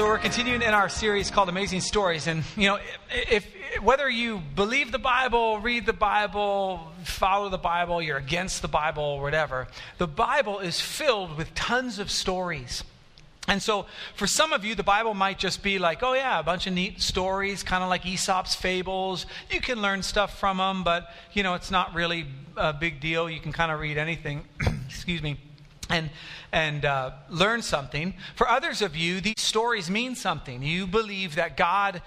So we're continuing in our series called Amazing Stories, and you know, if, if, whether you believe the Bible, read the Bible, follow the Bible, you're against the Bible, or whatever, the Bible is filled with tons of stories. And so, for some of you, the Bible might just be like, oh, yeah, a bunch of neat stories, kind of like Aesop's fables. You can learn stuff from them, but, you know, it's not really a big deal. You can kind of read anything. Excuse me and, and uh, learn something. For others of you, these stories mean something. You believe that God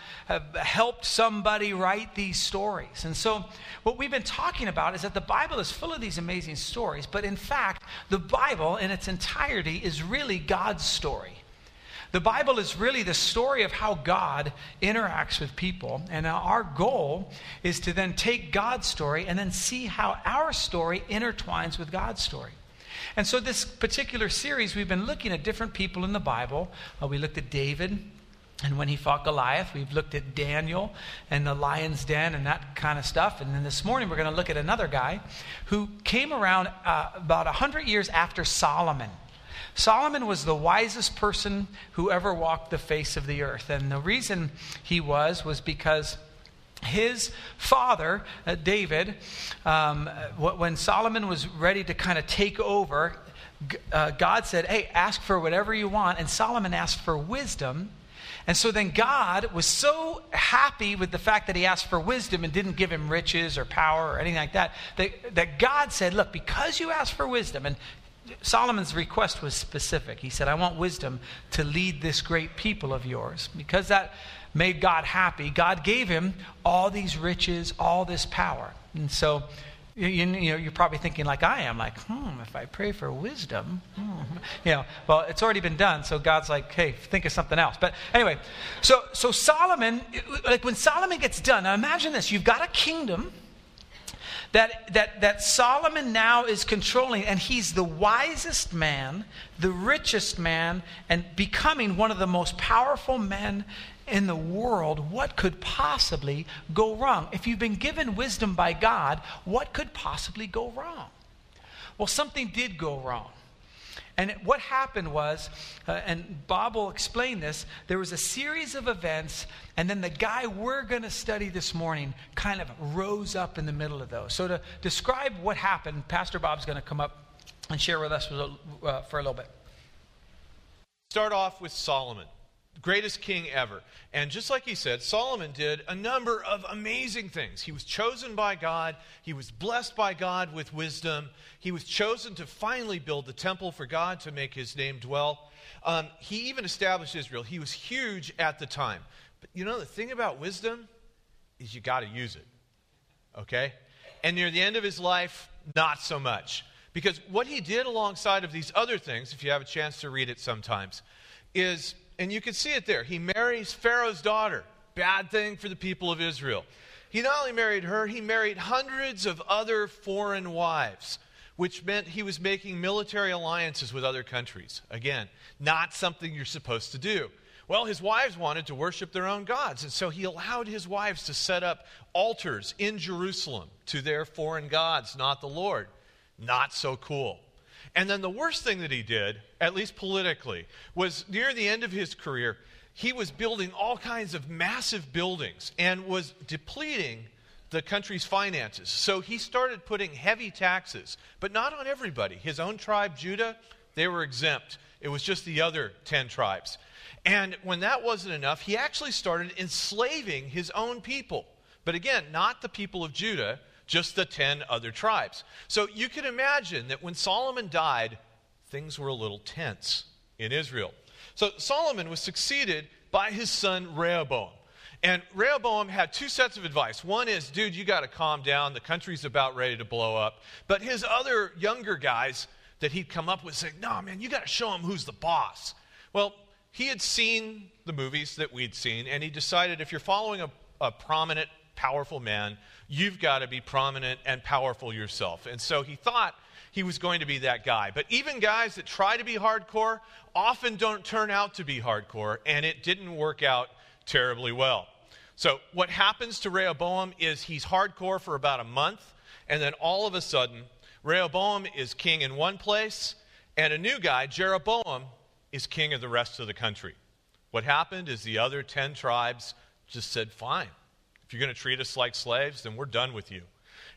helped somebody write these stories. And so, what we've been talking about is that the Bible is full of these amazing stories, but in fact, the Bible in its entirety is really God's story. The Bible is really the story of how God interacts with people. And our goal is to then take God's story and then see how our story intertwines with God's story. And so, this particular series, we've been looking at different people in the Bible. Uh, we looked at David. And when he fought Goliath, we've looked at Daniel and the lion's den and that kind of stuff. And then this morning, we're going to look at another guy who came around uh, about 100 years after Solomon. Solomon was the wisest person who ever walked the face of the earth. And the reason he was was because his father, uh, David, um, when Solomon was ready to kind of take over, uh, God said, Hey, ask for whatever you want. And Solomon asked for wisdom. And so then God was so happy with the fact that he asked for wisdom and didn't give him riches or power or anything like that, that, that God said, Look, because you asked for wisdom, and Solomon's request was specific. He said, I want wisdom to lead this great people of yours. Because that made God happy, God gave him all these riches, all this power. And so, you, you know, you're probably thinking like I am, like, hmm, if I pray for wisdom, hmm. you know, well, it's already been done, so God's like, hey, think of something else. But anyway, so so Solomon, like when Solomon gets done, now imagine this: you've got a kingdom that, that, that Solomon now is controlling, and he's the wisest man, the richest man, and becoming one of the most powerful men in the world, what could possibly go wrong? If you've been given wisdom by God, what could possibly go wrong? Well, something did go wrong. And what happened was, uh, and Bob will explain this, there was a series of events, and then the guy we're going to study this morning kind of rose up in the middle of those. So, to describe what happened, Pastor Bob's going to come up and share with us for, uh, for a little bit. Start off with Solomon greatest king ever. And just like he said, Solomon did a number of amazing things. He was chosen by God, he was blessed by God with wisdom, he was chosen to finally build the temple for God to make his name dwell. Um, he even established Israel. He was huge at the time. But you know, the thing about wisdom is you got to use it. Okay? And near the end of his life, not so much. Because what he did alongside of these other things, if you have a chance to read it sometimes, is and you can see it there. He marries Pharaoh's daughter. Bad thing for the people of Israel. He not only married her, he married hundreds of other foreign wives, which meant he was making military alliances with other countries. Again, not something you're supposed to do. Well, his wives wanted to worship their own gods, and so he allowed his wives to set up altars in Jerusalem to their foreign gods, not the Lord. Not so cool. And then the worst thing that he did, at least politically, was near the end of his career, he was building all kinds of massive buildings and was depleting the country's finances. So he started putting heavy taxes, but not on everybody. His own tribe, Judah, they were exempt. It was just the other 10 tribes. And when that wasn't enough, he actually started enslaving his own people. But again, not the people of Judah, just the 10 other tribes. So you can imagine that when Solomon died, things were a little tense in Israel. So Solomon was succeeded by his son Rehoboam. And Rehoboam had two sets of advice. One is, dude, you got to calm down. The country's about ready to blow up. But his other younger guys that he'd come up with said, no, man, you got to show him who's the boss. Well, he had seen the movies that we'd seen, and he decided if you're following a, a prominent powerful man, you've got to be prominent and powerful yourself. And so he thought he was going to be that guy. But even guys that try to be hardcore often don't turn out to be hardcore, and it didn't work out terribly well. So what happens to Rehoboam is he's hardcore for about a month, and then all of a sudden, Rehoboam is king in one place, and a new guy, Jeroboam, is king of the rest of the country. What happened is the other 10 tribes just said, fine. If you're going to treat us like slaves, then we're done with you.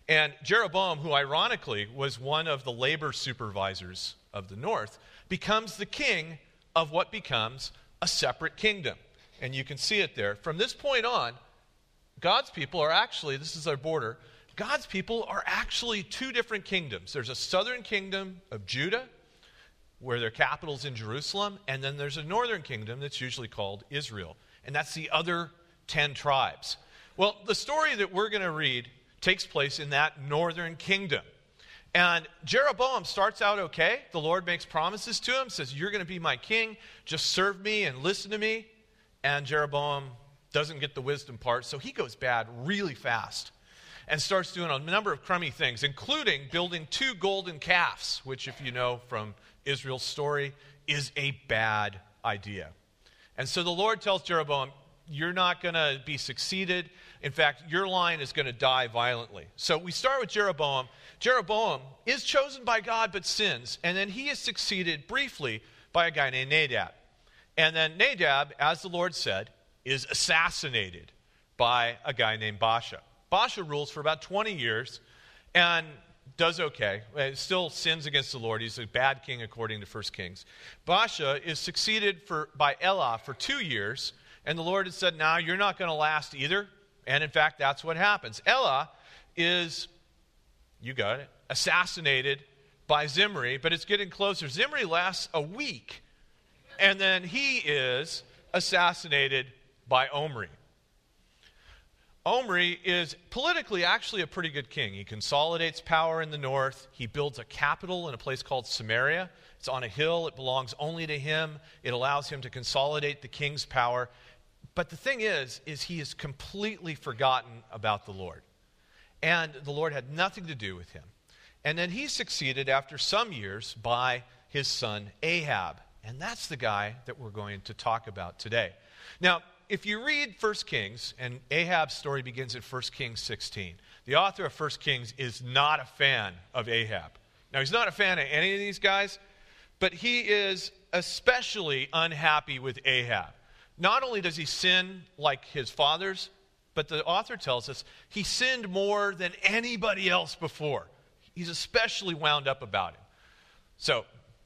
And Jeroboam, who ironically was one of the labor supervisors of the north, becomes the king of what becomes a separate kingdom. And you can see it there. From this point on, God's people are actually, this is our border, God's people are actually two different kingdoms. There's a southern kingdom of Judah, where their capital's in Jerusalem, and then there's a northern kingdom that's usually called Israel. And that's the other 10 tribes. Well, the story that we're going to read takes place in that northern kingdom. And Jeroboam starts out okay. The Lord makes promises to him, says, You're going to be my king. Just serve me and listen to me. And Jeroboam doesn't get the wisdom part, so he goes bad really fast and starts doing a number of crummy things, including building two golden calves, which, if you know from Israel's story, is a bad idea. And so the Lord tells Jeroboam, You're not going to be succeeded. In fact, your line is going to die violently. So we start with Jeroboam. Jeroboam is chosen by God but sins, and then he is succeeded briefly by a guy named Nadab. And then Nadab, as the Lord said, is assassinated by a guy named Baasha. Baasha rules for about 20 years and does okay. Uh, still sins against the Lord. He's a bad king according to 1 Kings. Baasha is succeeded for, by Elah for two years, and the Lord had said, Now you're not going to last either. And in fact, that's what happens. Elah is, you got it, assassinated by Zimri, but it's getting closer. Zimri lasts a week, and then he is assassinated by Omri. Omri is politically actually a pretty good king. He consolidates power in the north. He builds a capital in a place called Samaria. It's on a hill. It belongs only to him. It allows him to consolidate the king's power. But the thing is, is he has completely forgotten about the Lord. And the Lord had nothing to do with him. And then he succeeded after some years by his son Ahab. And that's the guy that we're going to talk about today. Now, if you read 1 Kings, and Ahab's story begins at 1 Kings 16, the author of 1 Kings is not a fan of Ahab. Now, he's not a fan of any of these guys, but he is especially unhappy with Ahab. Not only does he sin like his fathers, but the author tells us he sinned more than anybody else before. He's especially wound up about it. So,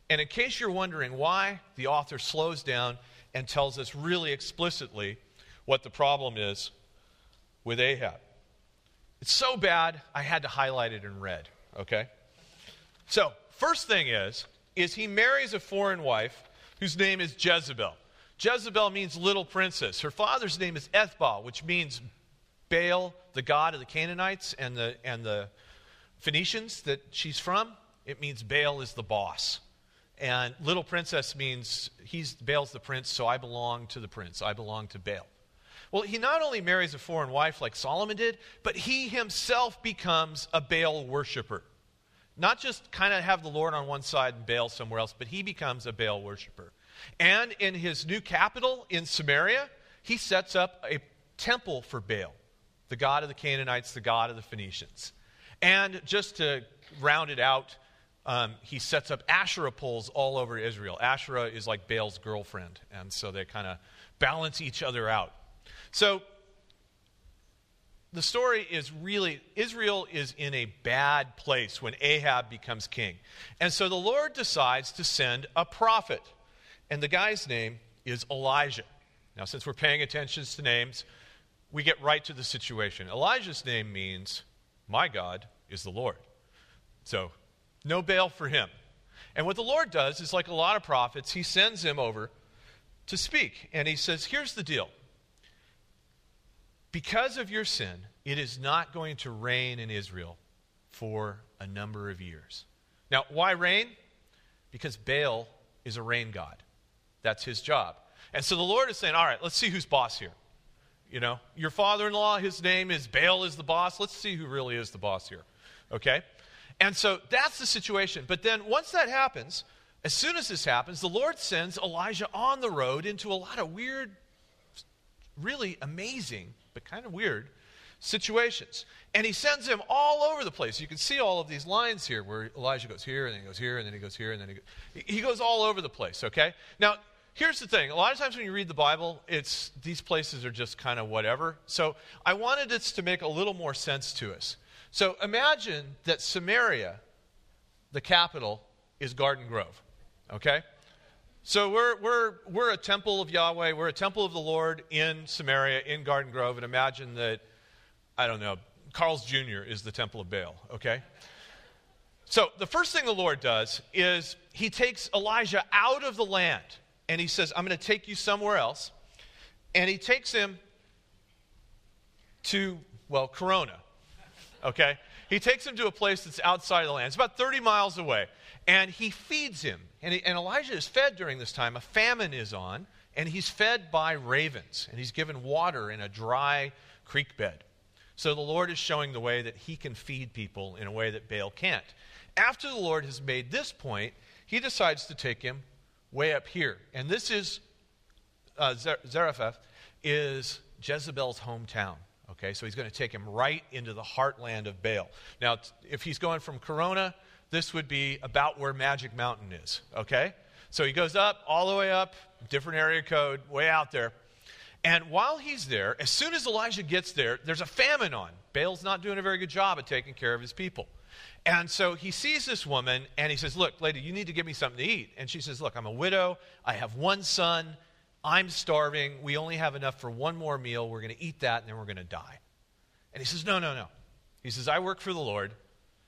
and in case you're wondering why, the author slows down and tells us really explicitly what the problem is with Ahab. It's so bad, I had to highlight it in red, okay? So, first thing is, is he marries a foreign wife whose name is Jezebel. Jezebel means little princess. Her father's name is Ethbaal, which means Baal, the god of the Canaanites and the, and the Phoenicians that she's from. It means Baal is the boss. And little princess means he's Baal's the prince, so I belong to the prince. I belong to Baal. Well, he not only marries a foreign wife like Solomon did, but he himself becomes a Baal worshiper. Not just kind of have the Lord on one side and Baal somewhere else, but he becomes a Baal worshiper. And in his new capital in Samaria, he sets up a temple for Baal, the god of the Canaanites, the god of the Phoenicians. And just to round it out, um, he sets up Asherah poles all over Israel. Asherah is like Baal's girlfriend, and so they kind of balance each other out. So the story is really Israel is in a bad place when Ahab becomes king. And so the Lord decides to send a prophet. And the guy's name is Elijah. Now, since we're paying attention to names, we get right to the situation. Elijah's name means, My God is the Lord. So, no Baal for him. And what the Lord does is, like a lot of prophets, he sends him over to speak. And he says, Here's the deal. Because of your sin, it is not going to rain in Israel for a number of years. Now, why rain? Because Baal is a rain god. That's his job. And so the Lord is saying, all right, let's see who's boss here. You know, your father in law, his name is Baal, is the boss. Let's see who really is the boss here. Okay? And so that's the situation. But then once that happens, as soon as this happens, the Lord sends Elijah on the road into a lot of weird, really amazing, but kind of weird situations. And he sends him all over the place. You can see all of these lines here where Elijah goes here, and then he goes here, and then he goes here, and then he goes, he goes all over the place, okay? Now, here's the thing. A lot of times when you read the Bible, it's these places are just kind of whatever. So I wanted this to make a little more sense to us. So imagine that Samaria, the capital, is Garden Grove. Okay? So we're, we're, we're a temple of Yahweh. We're a temple of the Lord in Samaria, in Garden Grove. And imagine that, I don't know, Carl's Jr. is the temple of Baal, okay? So the first thing the Lord does is he takes Elijah out of the land and he says, I'm going to take you somewhere else. And he takes him to, well, Corona, okay? He takes him to a place that's outside of the land. It's about 30 miles away. And he feeds him. And, he, and Elijah is fed during this time. A famine is on, and he's fed by ravens. And he's given water in a dry creek bed. So the Lord is showing the way that he can feed people in a way that Baal can't. After the Lord has made this point, he decides to take him way up here. And this is, uh, Zarephath is Jezebel's hometown. Okay, so he's going to take him right into the heartland of Baal. Now, if he's going from Corona this would be about where Magic Mountain is, okay? So he goes up, all the way up, different area code, way out there. And while he's there, as soon as Elijah gets there, there's a famine on. Baal's not doing a very good job of taking care of his people. And so he sees this woman and he says, Look, lady, you need to give me something to eat. And she says, Look, I'm a widow. I have one son. I'm starving. We only have enough for one more meal. We're going to eat that and then we're going to die. And he says, No, no, no. He says, I work for the Lord.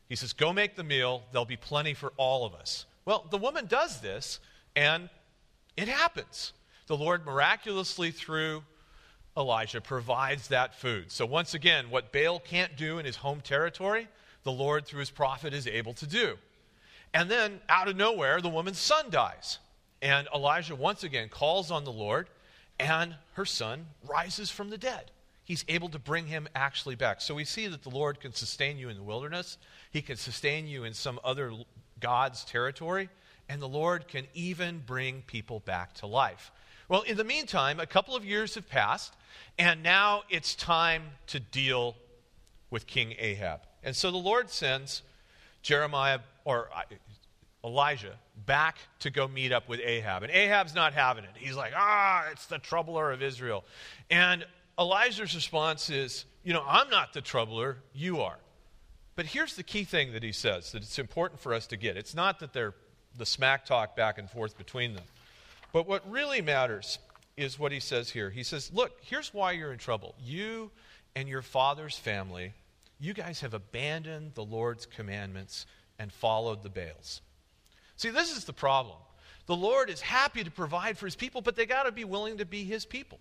He says, Go make the meal. There'll be plenty for all of us. Well, the woman does this, and it happens. The Lord miraculously, through Elijah, provides that food. So, once again, what Baal can't do in his home territory, the Lord, through his prophet, is able to do. And then, out of nowhere, the woman's son dies. And Elijah once again calls on the Lord, and her son rises from the dead he's able to bring him actually back. So we see that the Lord can sustain you in the wilderness, he can sustain you in some other God's territory, and the Lord can even bring people back to life. Well, in the meantime, a couple of years have passed, and now it's time to deal with King Ahab. And so the Lord sends Jeremiah, or uh, Elijah, back to go meet up with Ahab. And Ahab's not having it. He's like, ah, it's the troubler of Israel. And Elijah's response is, You know, I'm not the troubler, you are. But here's the key thing that he says that it's important for us to get. It's not that they're the smack talk back and forth between them. But what really matters is what he says here. He says, Look, here's why you're in trouble. You and your father's family, you guys have abandoned the Lord's commandments and followed the Baals. See, this is the problem. The Lord is happy to provide for his people, but they got to be willing to be his people.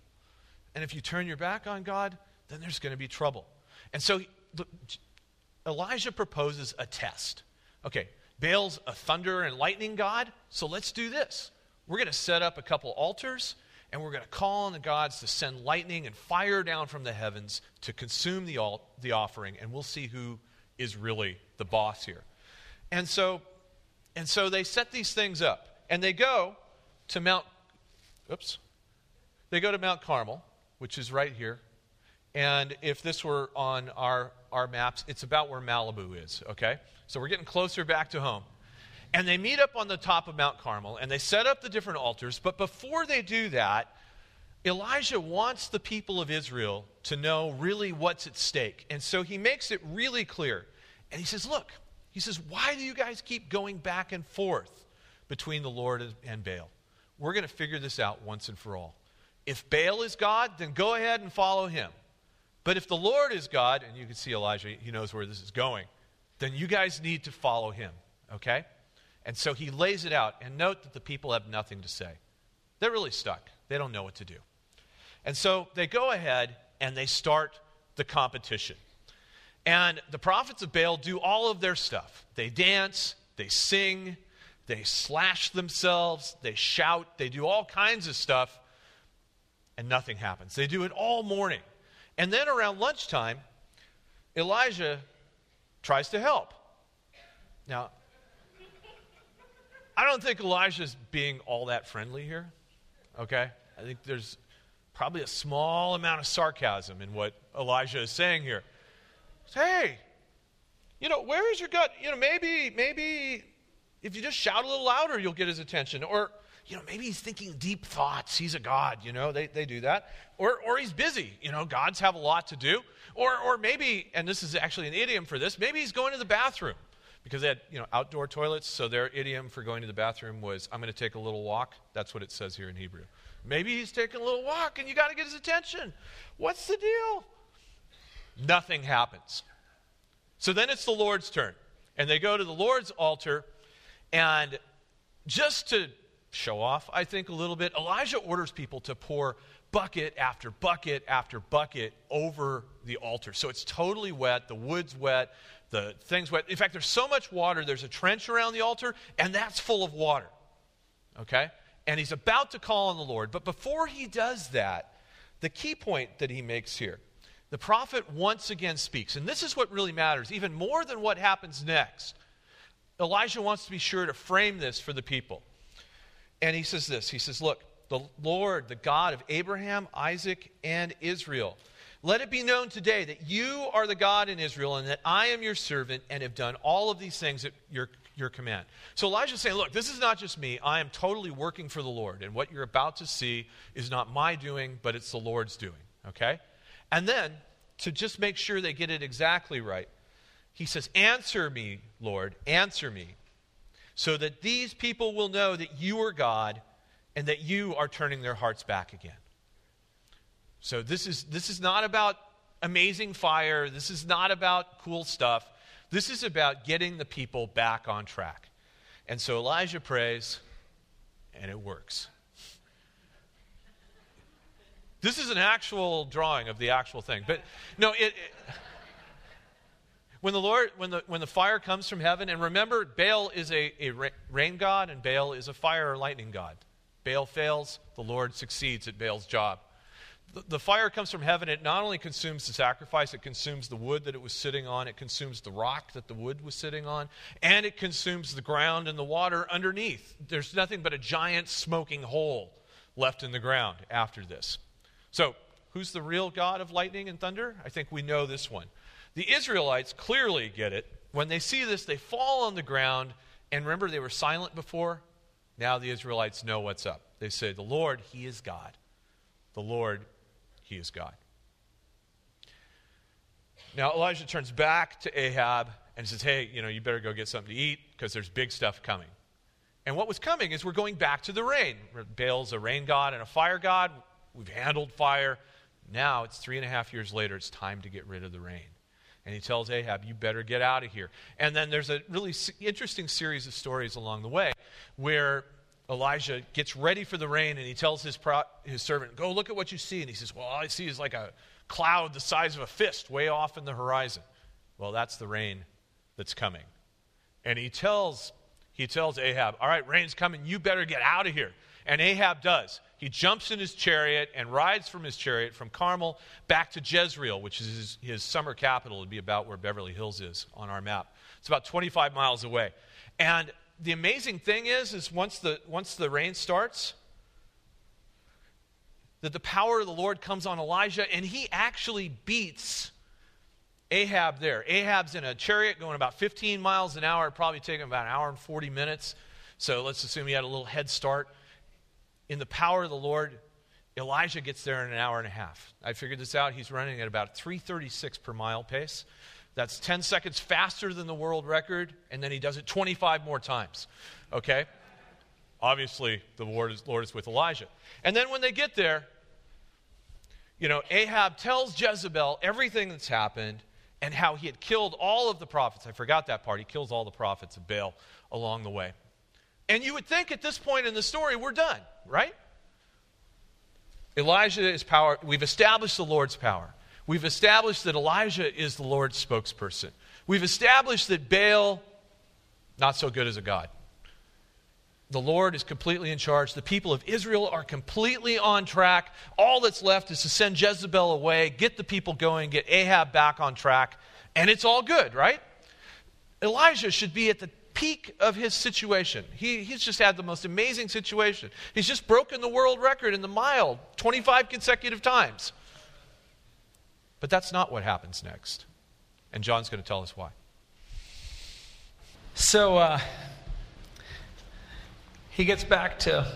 And if you turn your back on God, then there's going to be trouble. And so Elijah proposes a test. Okay, Baal's a thunder and lightning God, so let's do this. We're going to set up a couple altars, and we're going to call on the gods to send lightning and fire down from the heavens to consume the, the offering, and we'll see who is really the boss here. And so, and so they set these things up, and they go to Mount, oops, they go to Mount Carmel, which is right here. And if this were on our, our maps, it's about where Malibu is, okay? So we're getting closer back to home. And they meet up on the top of Mount Carmel and they set up the different altars. But before they do that, Elijah wants the people of Israel to know really what's at stake. And so he makes it really clear. And he says, Look, he says, why do you guys keep going back and forth between the Lord and Baal? We're going to figure this out once and for all. If Baal is God, then go ahead and follow him. But if the Lord is God, and you can see Elijah, he knows where this is going, then you guys need to follow him, okay? And so he lays it out. And note that the people have nothing to say. They're really stuck, they don't know what to do. And so they go ahead and they start the competition. And the prophets of Baal do all of their stuff. They dance, they sing, they slash themselves, they shout, they do all kinds of stuff and nothing happens. They do it all morning. And then around lunchtime, Elijah tries to help. Now, I don't think Elijah's being all that friendly here, okay? I think there's probably a small amount of sarcasm in what Elijah is saying here. Hey, you know, where is your gut? You know, maybe, maybe If you just shout a little louder, you'll get his attention. Or, you know, maybe he's thinking deep thoughts. He's a God, you know, they, they do that. Or, or he's busy. You know, gods have a lot to do. Or, or maybe, and this is actually an idiom for this, maybe he's going to the bathroom because they had, you know, outdoor toilets. So their idiom for going to the bathroom was, I'm going to take a little walk. That's what it says here in Hebrew. Maybe he's taking a little walk and you got to get his attention. What's the deal? Nothing happens. So then it's the Lord's turn. And they go to the Lord's altar. And just to show off, I think, a little bit, Elijah orders people to pour bucket after bucket after bucket over the altar. So it's totally wet. The wood's wet. The thing's wet. In fact, there's so much water, there's a trench around the altar, and that's full of water. Okay? And he's about to call on the Lord. But before he does that, the key point that he makes here the prophet once again speaks. And this is what really matters, even more than what happens next. Elijah wants to be sure to frame this for the people. And he says this He says, Look, the Lord, the God of Abraham, Isaac, and Israel, let it be known today that you are the God in Israel and that I am your servant and have done all of these things at your, your command. So Elijah's saying, Look, this is not just me. I am totally working for the Lord. And what you're about to see is not my doing, but it's the Lord's doing. Okay? And then, to just make sure they get it exactly right, he says, Answer me, Lord, answer me, so that these people will know that you are God and that you are turning their hearts back again. So this is, this is not about amazing fire. This is not about cool stuff. This is about getting the people back on track. And so Elijah prays, and it works. This is an actual drawing of the actual thing. But no, it, it when the Lord, when the, when the fire comes from heaven, and remember, Baal is a, a rain god and Baal is a fire or lightning god. Baal fails, the Lord succeeds at Baal's job. The, fire comes from heaven. It not only consumes the sacrifice, it consumes the wood that it was sitting on, it consumes the rock that the wood was sitting on, and it consumes the ground and the water underneath. There's nothing but a giant smoking hole left in the ground after this. So, who's the real God of lightning and thunder? I think we know this one. The Israelites clearly get it. When they see this, they fall on the ground. And remember, they were silent before? Now the Israelites know what's up. They say, The Lord, He is God. The Lord, He is God. Now Elijah turns back to Ahab and says, Hey, you know, you better go get something to eat because there's big stuff coming. And what was coming is we're going back to the rain. Baal's a rain god and a fire god. We've handled fire. Now it's three and a half years later. It's time to get rid of the rain. And he tells Ahab, You better get out of here. And then there's a really interesting series of stories along the way where Elijah gets ready for the rain and he tells his, pro- his servant, Go look at what you see. And he says, Well, all I see is like a cloud the size of a fist way off in the horizon. Well, that's the rain that's coming. And he tells, he tells Ahab, All right, rain's coming. You better get out of here. And Ahab does. He jumps in his chariot and rides from his chariot from Carmel back to Jezreel, which is his, his summer capital. It'd be about where Beverly Hills is on our map. It's about 25 miles away. And the amazing thing is, is once the, once the rain starts, that the power of the Lord comes on Elijah, and he actually beats Ahab there. Ahab's in a chariot going about 15 miles an hour, probably taking about an hour and 40 minutes. So let's assume he had a little head start in the power of the Lord, Elijah gets there in an hour and a half. I figured this out. He's running at about 336 per mile pace. That's 10 seconds faster than the world record, and then he does it 25 more times. Okay? Obviously, the Lord is, Lord is with Elijah. And then when they get there, you know, Ahab tells Jezebel everything that's happened and how he had killed all of the prophets. I forgot that part. He kills all the prophets of Baal along the way. And you would think at this point in the story, we're done, right? Elijah is power. We've established the Lord's power. We've established that Elijah is the Lord's spokesperson. We've established that Baal, not so good as a God. The Lord is completely in charge. The people of Israel are completely on track. All that's left is to send Jezebel away, get the people going, get Ahab back on track, and it's all good, right? Elijah should be at the peak of his situation. He, he's just had the most amazing situation. He's just broken the world record in the mile 25 consecutive times. But that's not what happens next. And John's going to tell us why. So, uh, he gets back to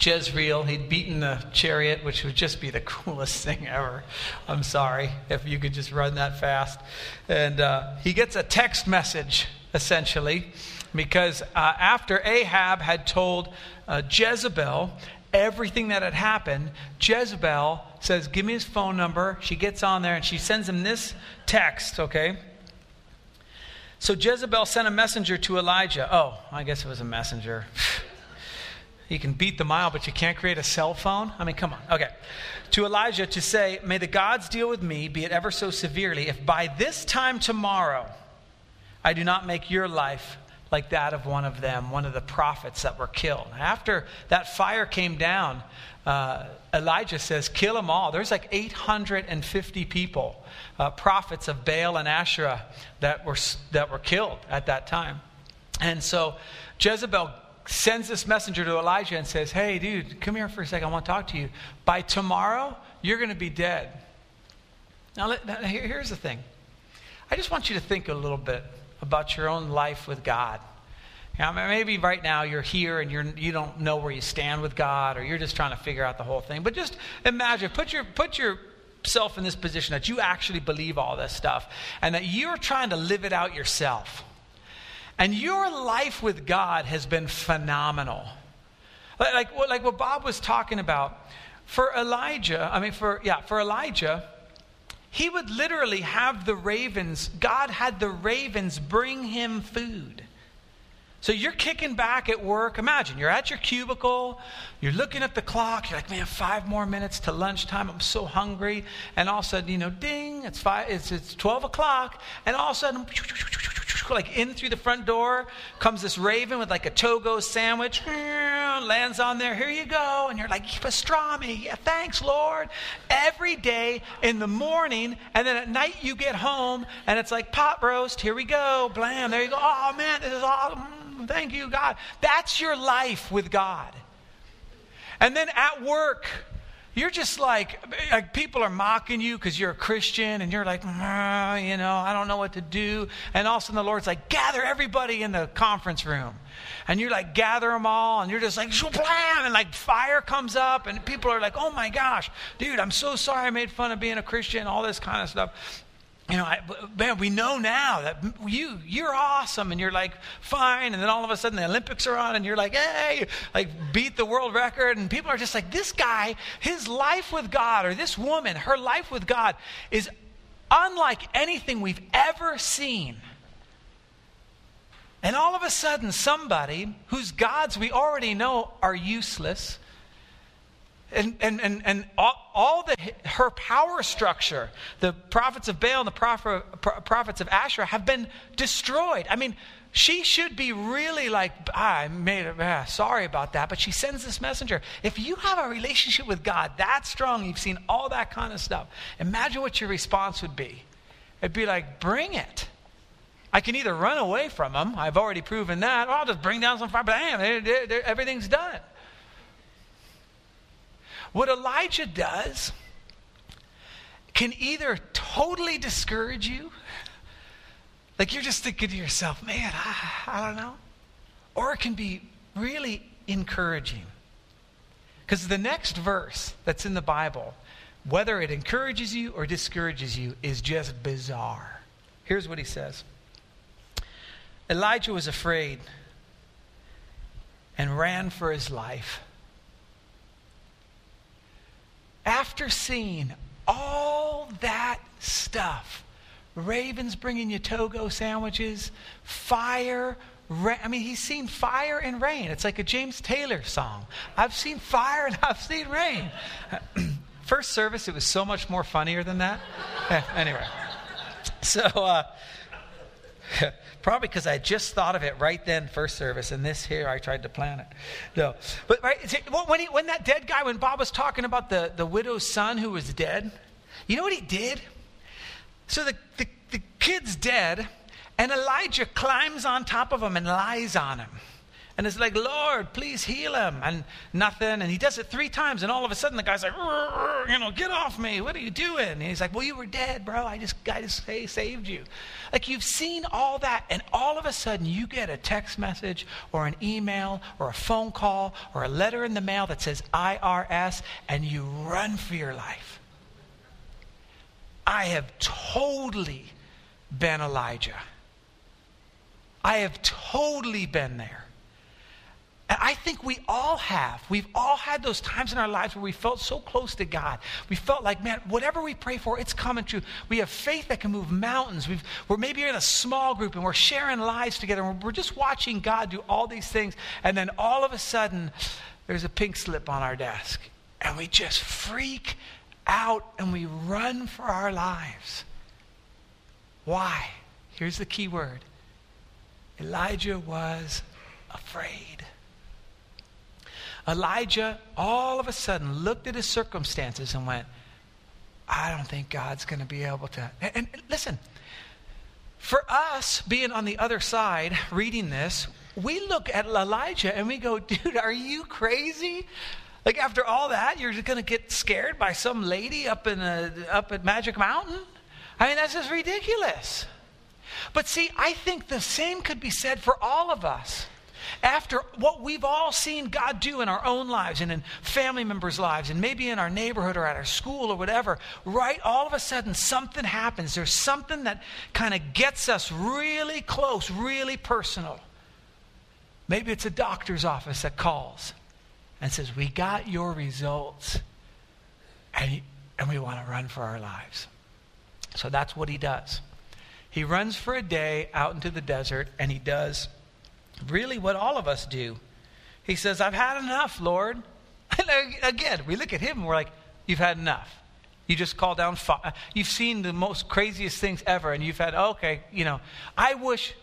Jezreel. He'd beaten the chariot, which would just be the coolest thing ever. I'm sorry if you could just run that fast. And uh, he gets a text message, essentially, because uh, after Ahab had told uh, Jezebel everything that had happened, Jezebel says, Give me his phone number. She gets on there and she sends him this text, okay? So Jezebel sent a messenger to Elijah. Oh, I guess it was a messenger. You can beat the mile, but you can't create a cell phone? I mean, come on. Okay. To Elijah to say, May the gods deal with me, be it ever so severely, if by this time tomorrow I do not make your life like that of one of them, one of the prophets that were killed. After that fire came down, uh, Elijah says, Kill them all. There's like 850 people, uh, prophets of Baal and Asherah, that were, that were killed at that time. And so Jezebel sends this messenger to Elijah and says, Hey, dude, come here for a second. I want to talk to you. By tomorrow, you're going to be dead. Now, let, now, here's the thing I just want you to think a little bit about your own life with God. Now, maybe right now you're here and you're, you don't know where you stand with God, or you're just trying to figure out the whole thing. But just imagine, put, your, put yourself in this position that you actually believe all this stuff and that you're trying to live it out yourself. And your life with God has been phenomenal. Like, like, like what Bob was talking about. For Elijah, I mean, for, yeah, for Elijah, he would literally have the ravens, God had the ravens bring him food. So you're kicking back at work. Imagine you're at your cubicle, you're looking at the clock, you're like, man, five more minutes to lunchtime. I'm so hungry. And all of a sudden, you know, ding, it's five, it's, it's 12 o'clock. And all of a sudden, like in through the front door comes this raven with like a Togo sandwich, lands on there. Here you go. And you're like, pastrami. Yeah, thanks, Lord. Every day in the morning, and then at night you get home and it's like pot roast. Here we go. Blam. There you go. Oh, man, this is awesome. Thank you, God. That's your life with God. And then at work, you're just like, like people are mocking you because you're a Christian and you're like, you know, I don't know what to do. And all of a sudden the Lord's like, gather everybody in the conference room. And you're like, gather them all. And you're just like, blam, and like fire comes up. And people are like, oh my gosh, dude, I'm so sorry I made fun of being a Christian, all this kind of stuff you know, I, man, we know now that you you're awesome, and you're like fine, and then all of a sudden the Olympics are on, and you're like, hey, like beat the world record, and people are just like, this guy, his life with God, or this woman, her life with God, is unlike anything we've ever seen. And all of a sudden, somebody whose gods we already know are useless, and, and, and, and all, all the, her power structure, the prophets of Baal and the prophet, prophets of Asherah have been destroyed. I mean, she should be really like, ah, I made it, ah, sorry about that. But she sends this messenger. If you have a relationship with God that strong, you've seen all that kind of stuff, imagine what your response would be. It'd be like, bring it. I can either run away from them, I've already proven that, or I'll just bring down some fire, bam, everything's done. What Elijah does can either totally discourage you, like you're just thinking to yourself, man, I, I don't know, or it can be really encouraging. Because the next verse that's in the Bible, whether it encourages you or discourages you, is just bizarre. Here's what he says Elijah was afraid and ran for his life after seeing all that stuff, ravens bringing you Togo sandwiches, fire, Ra- I mean, he's seen fire and rain. It's like a James Taylor song. I've seen fire and I've seen rain. First service, it was so much more funnier than that. anyway, so uh, Probably because I just thought of it right then, first service, and this here I tried to plan it. No, but right when he, when that dead guy, when Bob was talking about the the widow's son who was dead, you know what he did? So the the, the kid's dead, and Elijah climbs on top of him and lies on him. And it's like, Lord, please heal him. And nothing. And he does it three times. And all of a sudden, the guy's like, you know, get off me. What are you doing? And he's like, well, you were dead, bro. I just, I just hey, saved you. Like, you've seen all that. And all of a sudden, you get a text message or an email or a phone call or a letter in the mail that says IRS, and you run for your life. I have totally been Elijah. I have totally been there. And I think we all have. We've all had those times in our lives where we felt so close to God. We felt like, man, whatever we pray for, it's coming true. We have faith that can move mountains. we are maybe in a small group and we're sharing lives together and we're just watching God do all these things. And then all of a sudden, there's a pink slip on our desk. And we just freak out and we run for our lives. Why? Here's the key word Elijah was afraid. Elijah all of a sudden looked at his circumstances and went, I don't think God's going to be able to. And, and, listen, for us being on the other side reading this, we look at Elijah and we go, dude, are you crazy? Like after all that, you're just going to get scared by some lady up in a, up at Magic Mountain? I mean, that's just ridiculous. But see, I think the same could be said for all of us after what we've all seen God do in our own lives and in family members' lives and maybe in our neighborhood or at our school or whatever, right? All of a sudden, something happens. There's something that kind of gets us really close, really personal. Maybe it's a doctor's office that calls and says, We got your results, and, and we want to run for our lives. So that's what he does. He runs for a day out into the desert, and he does really what all of us do. He says, I've had enough, Lord. And again, we look at him and we're like, You've had enough. You just call down fire. You've seen the most craziest things ever, and you've had, okay, you know, I wish,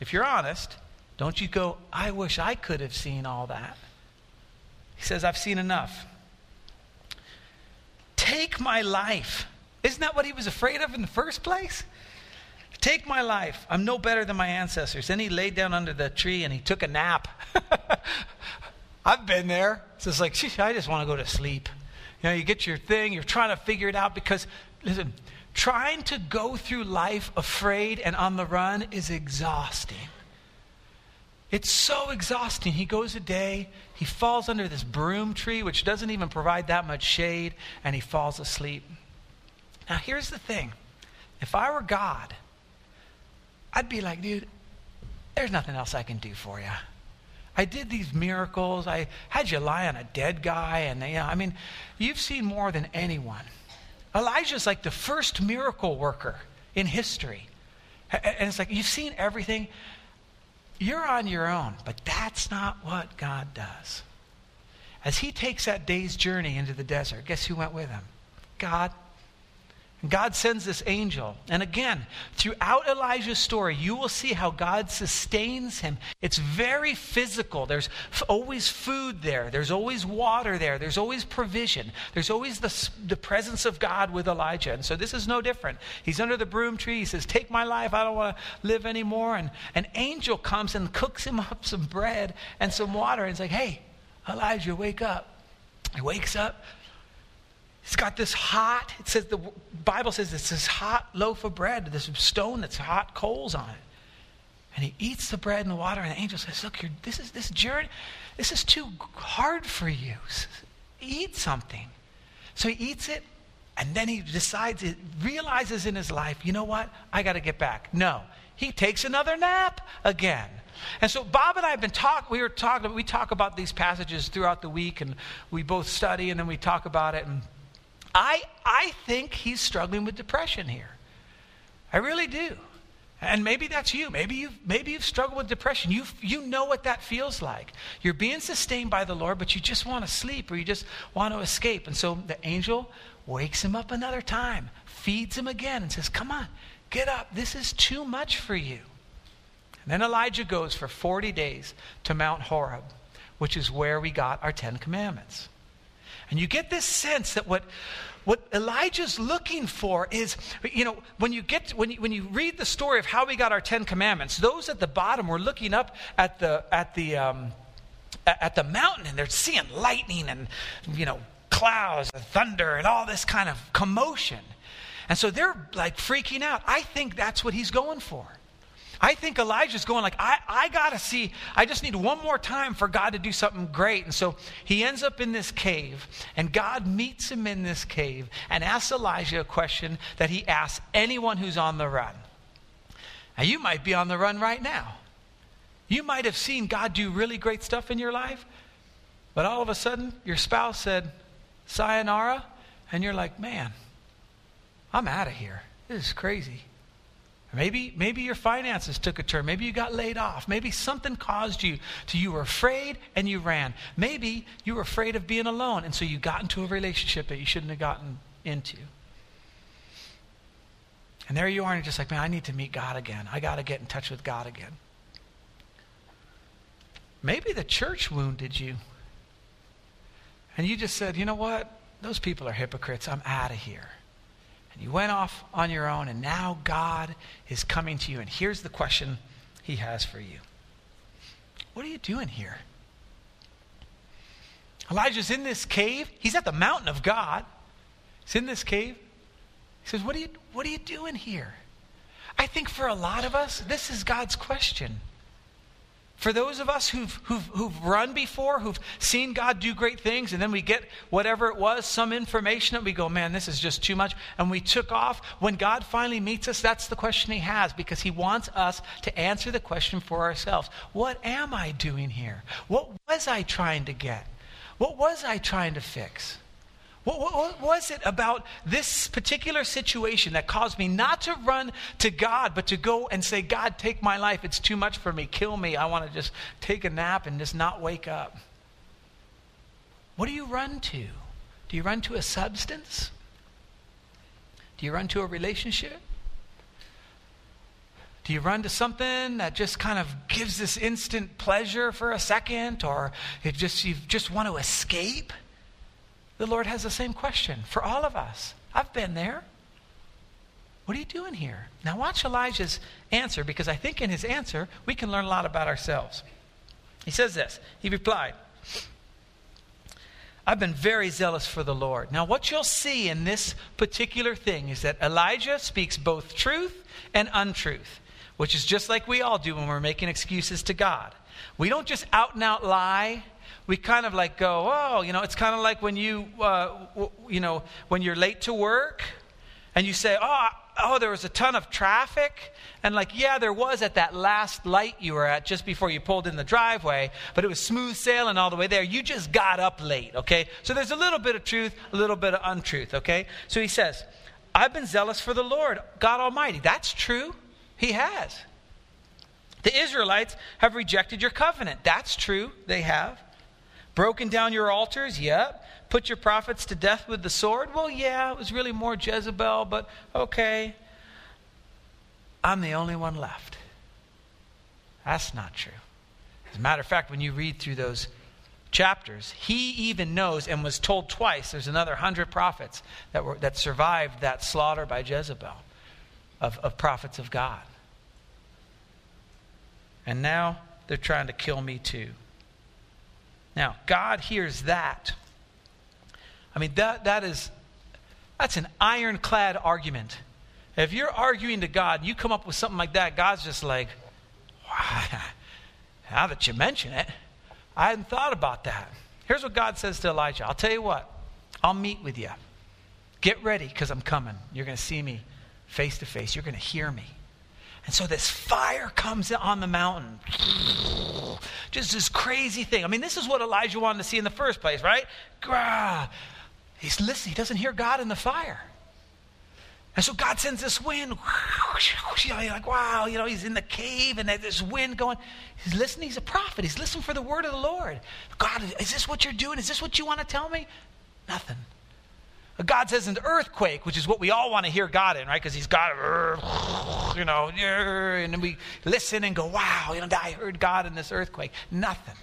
if you're honest, don't you go, I wish I could have seen all that. He says, I've seen enough. Take my life. Isn't that what he was afraid of in the first place? Take my life. I'm no better than my ancestors. Then he laid down under the tree and he took a nap. I've been there. So It's like, I just want to go to sleep. You know, you get your thing, you're trying to figure it out because, listen, trying to go through life afraid and on the run is exhausting. It's so exhausting. He goes a day, he falls under this broom tree, which doesn't even provide that much shade, and he falls asleep. Now, here's the thing if I were God, I'd be like, dude, there's nothing else I can do for you. I did these miracles. I had you lie on a dead guy. And, you know, I mean, you've seen more than anyone. Elijah's like the first miracle worker in history. And it's like, you've seen everything. You're on your own. But that's not what God does. As he takes that day's journey into the desert, guess who went with him? God. God sends this angel. And again, throughout Elijah's story, you will see how God sustains him. It's very physical. There's always food there, there's always water there, there's always provision, there's always the, the presence of God with Elijah. And so this is no different. He's under the broom tree. He says, Take my life. I don't want to live anymore. And an angel comes and cooks him up some bread and some water. And it's like, Hey, Elijah, wake up. He wakes up He's got this hot, it says the Bible says it's this hot loaf of bread, this stone that's hot coals on it. And he eats the bread and the water, and the angel says, Look, this is this journey, this is too hard for you. Eat something. So he eats it, and then he decides, it realizes in his life, you know what? I got to get back. No. He takes another nap again. And so Bob and I have been talking, we were talking, we talk about these passages throughout the week, and we both study, and then we talk about it. And I, I think he's struggling with depression here. I really do. And maybe that's you. Maybe you've, maybe you've struggled with depression. You, you know what that feels like. You're being sustained by the Lord, but you just want to sleep or you just want to escape. And so the angel wakes him up another time, feeds him again, and says, Come on, get up. This is too much for you. And then Elijah goes for 40 days to Mount Horeb, which is where we got our Ten Commandments. And you get this sense that what, what Elijah's looking for is, you know, when you get when you, when you read the story of how we got our Ten Commandments, those at the bottom were looking up at the at the um, at the mountain and they're seeing lightning and you know clouds, thunder, and all this kind of commotion. And so they're like freaking out. I think that's what he's going for. I think Elijah's going like, I, I got to see, I just need one more time for God to do something great. And so he ends up in this cave, and God meets him in this cave and asks Elijah a question that he asks anyone who's on the run. Now, you might be on the run right now. You might have seen God do really great stuff in your life, but all of a sudden, your spouse said, Sayonara, and you're like, man, I'm out of here. This is crazy. Maybe, maybe your finances took a turn. Maybe you got laid off. Maybe something caused you to you were afraid and you ran. Maybe you were afraid of being alone, and so you got into a relationship that you shouldn't have gotten into. And there you are, and you're just like, man, I need to meet God again. I got to get in touch with God again. Maybe the church wounded you. And you just said, you know what? Those people are hypocrites. I'm out of here. And you went off on your own, and now God is coming to you. And here's the question He has for you What are you doing here? Elijah's in this cave. He's at the mountain of God. He's in this cave. He says, What are you, what are you doing here? I think for a lot of us, this is God's question. For those of us who've, who've, who've run before, who've seen God do great things, and then we get whatever it was, some information, and we go, man, this is just too much, and we took off. When God finally meets us, that's the question He has because He wants us to answer the question for ourselves What am I doing here? What was I trying to get? What was I trying to fix? What, what, what, was it about this particular situation that caused me not to run to God, but to go and say, God, take my life. It's too much for me. Kill me. I want to just take a nap and just not wake up. What do you run to? Do you run to a substance? Do you run to a relationship? Do you run to something that just kind of gives this instant pleasure for a second, or it just you just want to escape? The Lord has the same question for all of us. I've been there. What are you doing here? Now, watch Elijah's answer because I think in his answer we can learn a lot about ourselves. He says this He replied, I've been very zealous for the Lord. Now, what you'll see in this particular thing is that Elijah speaks both truth and untruth, which is just like we all do when we're making excuses to God. We don't just out and out lie we kind of like go, oh, you know, it's kind of like when you, uh, w- you know, when you're late to work and you say, oh, oh, there was a ton of traffic. And like, yeah, there was at that last light you were at just before you pulled in the driveway, but it was smooth sailing all the way there. You just got up late, okay? So there's a little bit of truth, a little bit of untruth, okay? So he says, I've been zealous for the Lord, God Almighty. That's true. He has. The Israelites have rejected your covenant. That's true. They have. Broken down your altars? Yep. Put your prophets to death with the sword? Well, yeah, it was really more Jezebel, but okay. I'm the only one left. That's not true. As a matter of fact, when you read through those chapters, he even knows and was told twice there's another hundred prophets that, were, that survived that slaughter by Jezebel of, of prophets of God. And now they're trying to kill me too. Now, God hears that. I mean, that, that is, that's an ironclad argument. If you're arguing to God and you come up with something like that, God's just like, wow, now that you mention it, I hadn't thought about that. Here's what God says to Elijah I'll tell you what, I'll meet with you. Get ready because I'm coming. You're going to see me face to face, you're going to hear me. And so this fire comes on the mountain. Just this crazy thing. I mean, this is what Elijah wanted to see in the first place, right? He's listening. He doesn't hear God in the fire. And so God sends this wind. You're like, wow, you know, he's in the cave and there's this wind going. He's listening. He's a prophet. He's listening for the word of the Lord. God, is this what you're doing? Is this what you want to tell me? Nothing. God says an earthquake, which is what we all want to hear God in, right? Because He's got, you know, and then we listen and go, wow, you know, I heard God in this earthquake. Nothing.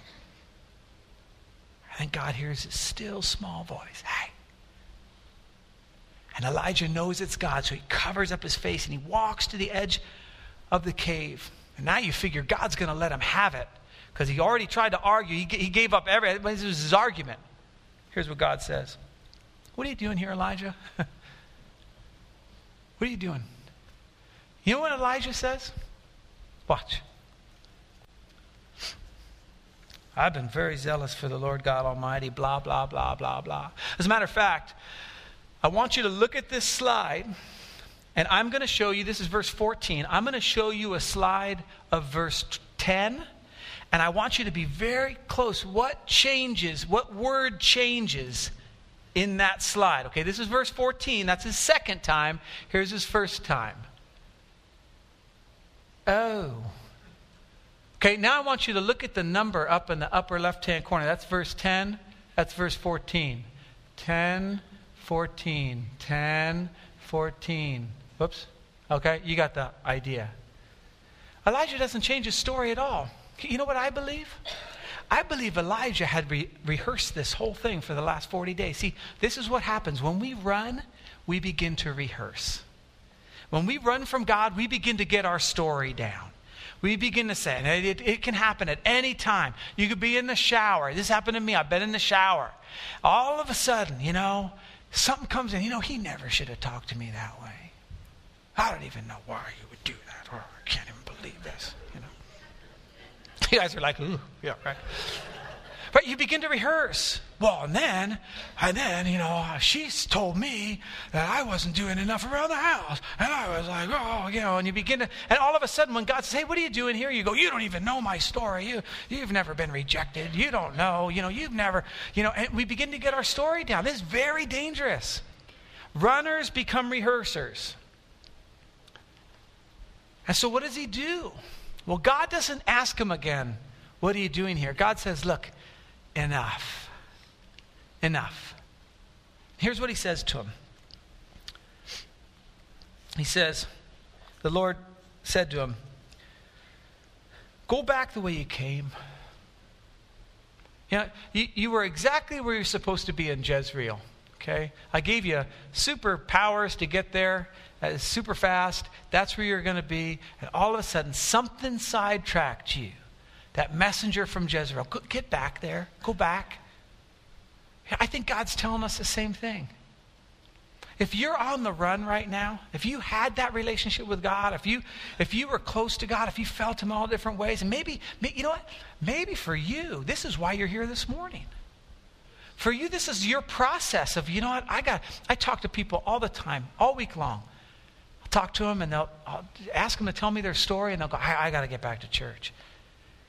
And God hears his still small voice. Hey. And Elijah knows it's God, so he covers up his face and he walks to the edge of the cave. And now you figure God's going to let him have it because he already tried to argue. He, he gave up everything. this was his argument. Here's what God says What are you doing here, Elijah? what are you doing? You know what Elijah says? Watch. I've been very zealous for the Lord God Almighty, blah, blah, blah, blah, blah. As a matter of fact, I want you to look at this slide, and I'm going to show you this is verse 14. I'm going to show you a slide of verse 10, and I want you to be very close. What changes, what word changes in that slide? Okay, this is verse 14. That's his second time. Here's his first time. Oh. Okay, now I want you to look at the number up in the upper left hand corner. That's verse 10. That's verse 14. 10, 14. 10, 14. Whoops. Okay, you got the idea. Elijah doesn't change his story at all. You know what I believe? I believe Elijah had re- rehearsed this whole thing for the last 40 days. See, this is what happens. When we run, we begin to rehearse. When we run from God, we begin to get our story down we begin to say, and it, it, can happen at any time. You could be in the shower. This happened to me. I've been in the shower. All of a sudden, you know, something comes in. You know, he never should have talked to me that way. I don't even know why he would do that. Or I can't even believe this. You guys are like, ooh, yeah, right. But you begin to rehearse. Well, and then, and then, you know, she's told me that I wasn't doing enough around the house. And I was like, oh, you know, and you begin to, and all of a sudden when God says, hey, what are you doing here? You go, you don't even know my story. You, you've never been rejected. You don't know. You know, you've never, you know, and we begin to get our story down. This is very dangerous. Runners become rehearsers. And so what does he do? Well, God doesn't ask him again, what are you doing here? God says, look, enough. Enough. Here's what he says to him He says, The Lord said to him, Go back the way you came. You, know, you, you were exactly where you're supposed to be in Jezreel. Okay? I gave you super powers to get there uh, super fast. That's where you're going to be. And all of a sudden, something sidetracked you that messenger from Jezreel. Go, get back there. Go back. I think God's telling us the same thing. If you're on the run right now, if you had that relationship with God, if you if you were close to God, if you felt him all different ways, and maybe you know what? Maybe for you, this is why you're here this morning. For you, this is your process of, you know what, I got I talk to people all the time, all week long. Talk to them and they'll I'll ask them to tell me their story, and they'll go, I, I got to get back to church.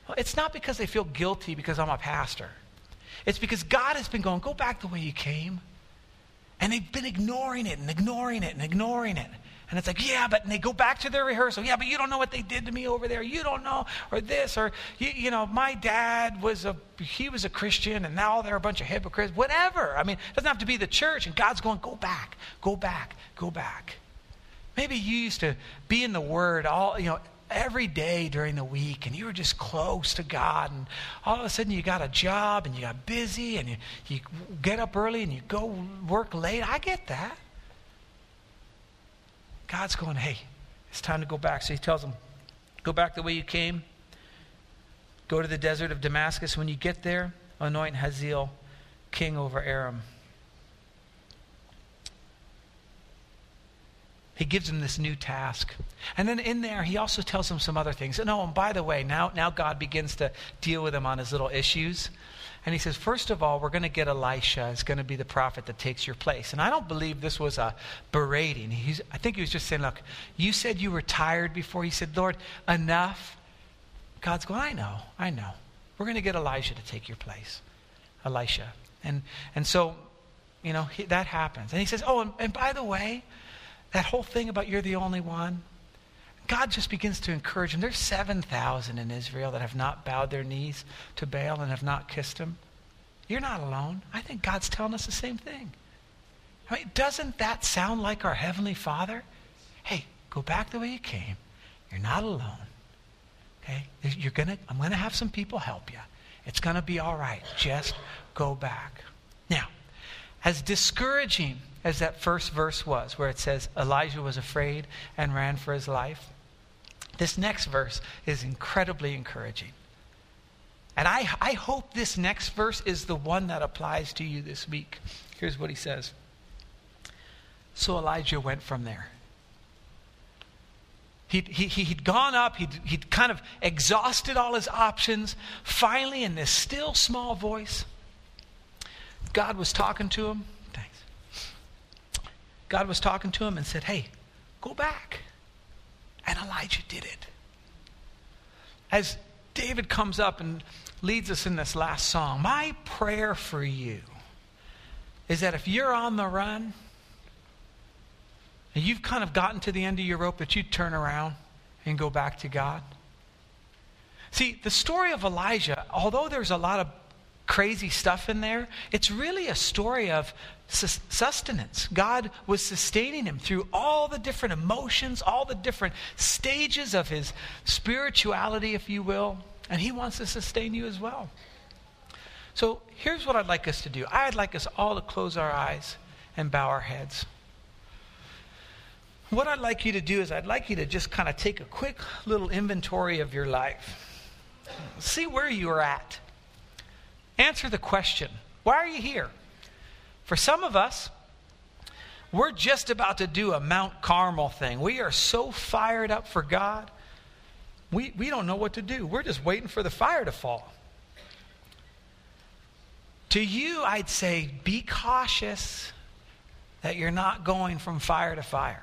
Well, it's not because they feel guilty because I'm a pastor. It's because God has been going, go back the way you came. And they've been ignoring it and ignoring it and ignoring it. And it's like, yeah, but and they go back to their rehearsal. Yeah, but you don't know what they did to me over there. You don't know, or this, or you, you know, my dad was a he was a Christian, and now they're a bunch of hypocrites. Whatever. I mean, it doesn't have to be the church. And God's going, go back, go back, go back. Maybe you used to be in the Word all, you know, every day during the week and you were just close to God and all of a sudden you got a job and you got busy and you, you get up early and you go work late. I get that. God's going, hey, it's time to go back. So he tells them, go back the way you came. Go to the desert of Damascus. When you get there, anoint Hazael king over Aram. He gives him this new task. And then in there, he also tells him some other things. And oh, and by the way, now, now God begins to deal with him on his little issues. And he says, first of all, we're going to get Elisha. It's going to be the prophet that takes your place. And I don't believe this was a berating. He's, I think he was just saying, look, you said you were tired before. He said, Lord, enough. God's going, I know, I know. We're going to get Elijah to take your place. Elisha. And, and so, you know, he, that happens. And he says, oh, and, and by the way, that whole thing about you're the only one, God just begins to encourage him. There's 7,000 in Israel that have not bowed their knees to Baal and have not kissed him. You're not alone. I think God's telling us the same thing. I mean, doesn't that sound like our Heavenly Father? Hey, go back the way you came. You're not alone. Okay? You're gonna, I'm going to have some people help you. It's going to be all right. Just go back. Now, as discouraging as that first verse was, where it says Elijah was afraid and ran for his life, this next verse is incredibly encouraging. And I, I hope this next verse is the one that applies to you this week. Here's what he says So Elijah went from there. He'd, he, he'd gone up, he'd, he'd kind of exhausted all his options. Finally, in this still small voice, God was talking to him. God was talking to him and said, Hey, go back. And Elijah did it. As David comes up and leads us in this last song, my prayer for you is that if you're on the run and you've kind of gotten to the end of your rope, that you turn around and go back to God. See, the story of Elijah, although there's a lot of crazy stuff in there, it's really a story of sustenance. God was sustaining him through all the different emotions, all the different stages of his spirituality, if you will, and he wants to sustain you as well. So here's what I'd like us to do I'd like us all to close our eyes and bow our heads. What I'd like you to do is, I'd like you to just kind of take a quick little inventory of your life. See where you are at. Answer the question why are you here? For some of us, we're just about to do a Mount Carmel thing. We are so fired up for God, we, we don't know what to do. We're just waiting for the fire to fall. To you, I'd say be cautious that you're not going from fire to fire.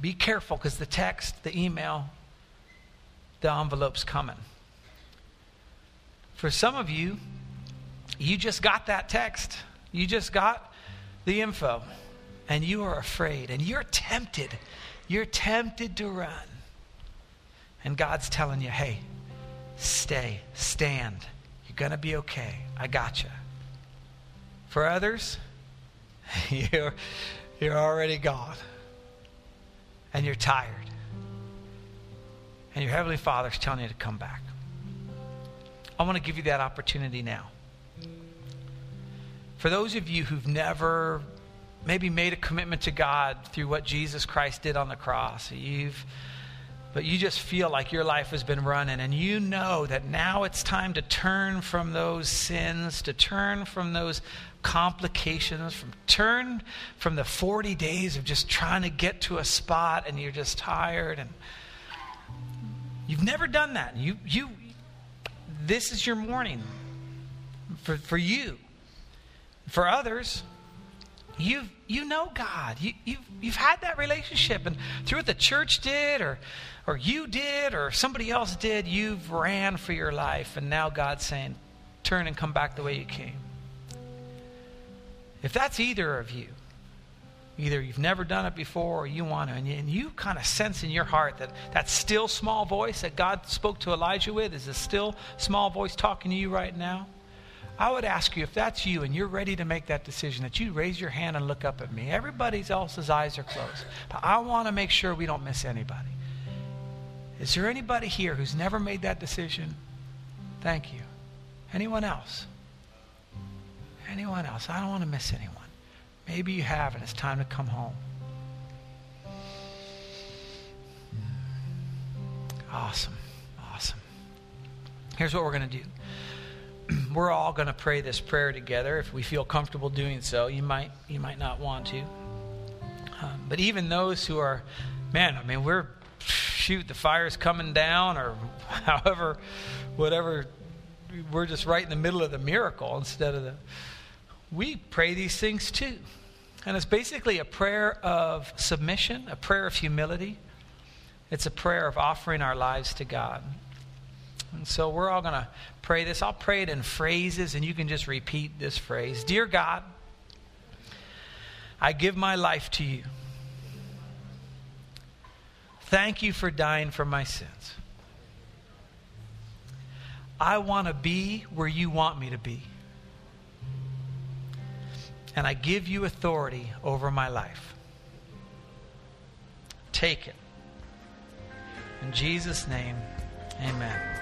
Be careful because the text, the email, the envelope's coming. For some of you, you just got that text. You just got the info. And you are afraid. And you're tempted. You're tempted to run. And God's telling you, hey, stay, stand. You're going to be okay. I got you. For others, you're, you're already gone. And you're tired. And your Heavenly Father's telling you to come back. I want to give you that opportunity now. For those of you who've never maybe made a commitment to God through what Jesus Christ did on the cross, you've but you just feel like your life has been running and you know that now it's time to turn from those sins, to turn from those complications, from turn from the 40 days of just trying to get to a spot and you're just tired and you've never done that. You you this is your morning for, for you. For others, you you know God. You, you've, you've had that relationship. And through what the church did, or, or you did, or somebody else did, you've ran for your life. And now God's saying, turn and come back the way you came. If that's either of you, Either you've never done it before or you want to, and you, and you kind of sense in your heart that that still small voice that God spoke to Elijah with is a still small voice talking to you right now. I would ask you if that's you and you're ready to make that decision, that you raise your hand and look up at me. Everybody else's eyes are closed, but I want to make sure we don't miss anybody. Is there anybody here who's never made that decision? Thank you. Anyone else? Anyone else? I don't want to miss anyone. Maybe you have, and it's time to come home. Awesome. Awesome. Here's what we're going to do. We're all going to pray this prayer together if we feel comfortable doing so. You might you might not want to. Um, but even those who are man, I mean, we're shoot, the fire's coming down or however whatever we're just right in the middle of the miracle instead of the we pray these things too. And it's basically a prayer of submission, a prayer of humility. It's a prayer of offering our lives to God. And so we're all going to pray this. I'll pray it in phrases, and you can just repeat this phrase Dear God, I give my life to you. Thank you for dying for my sins. I want to be where you want me to be and I give you authority over my life. Take it. In Jesus' name, amen.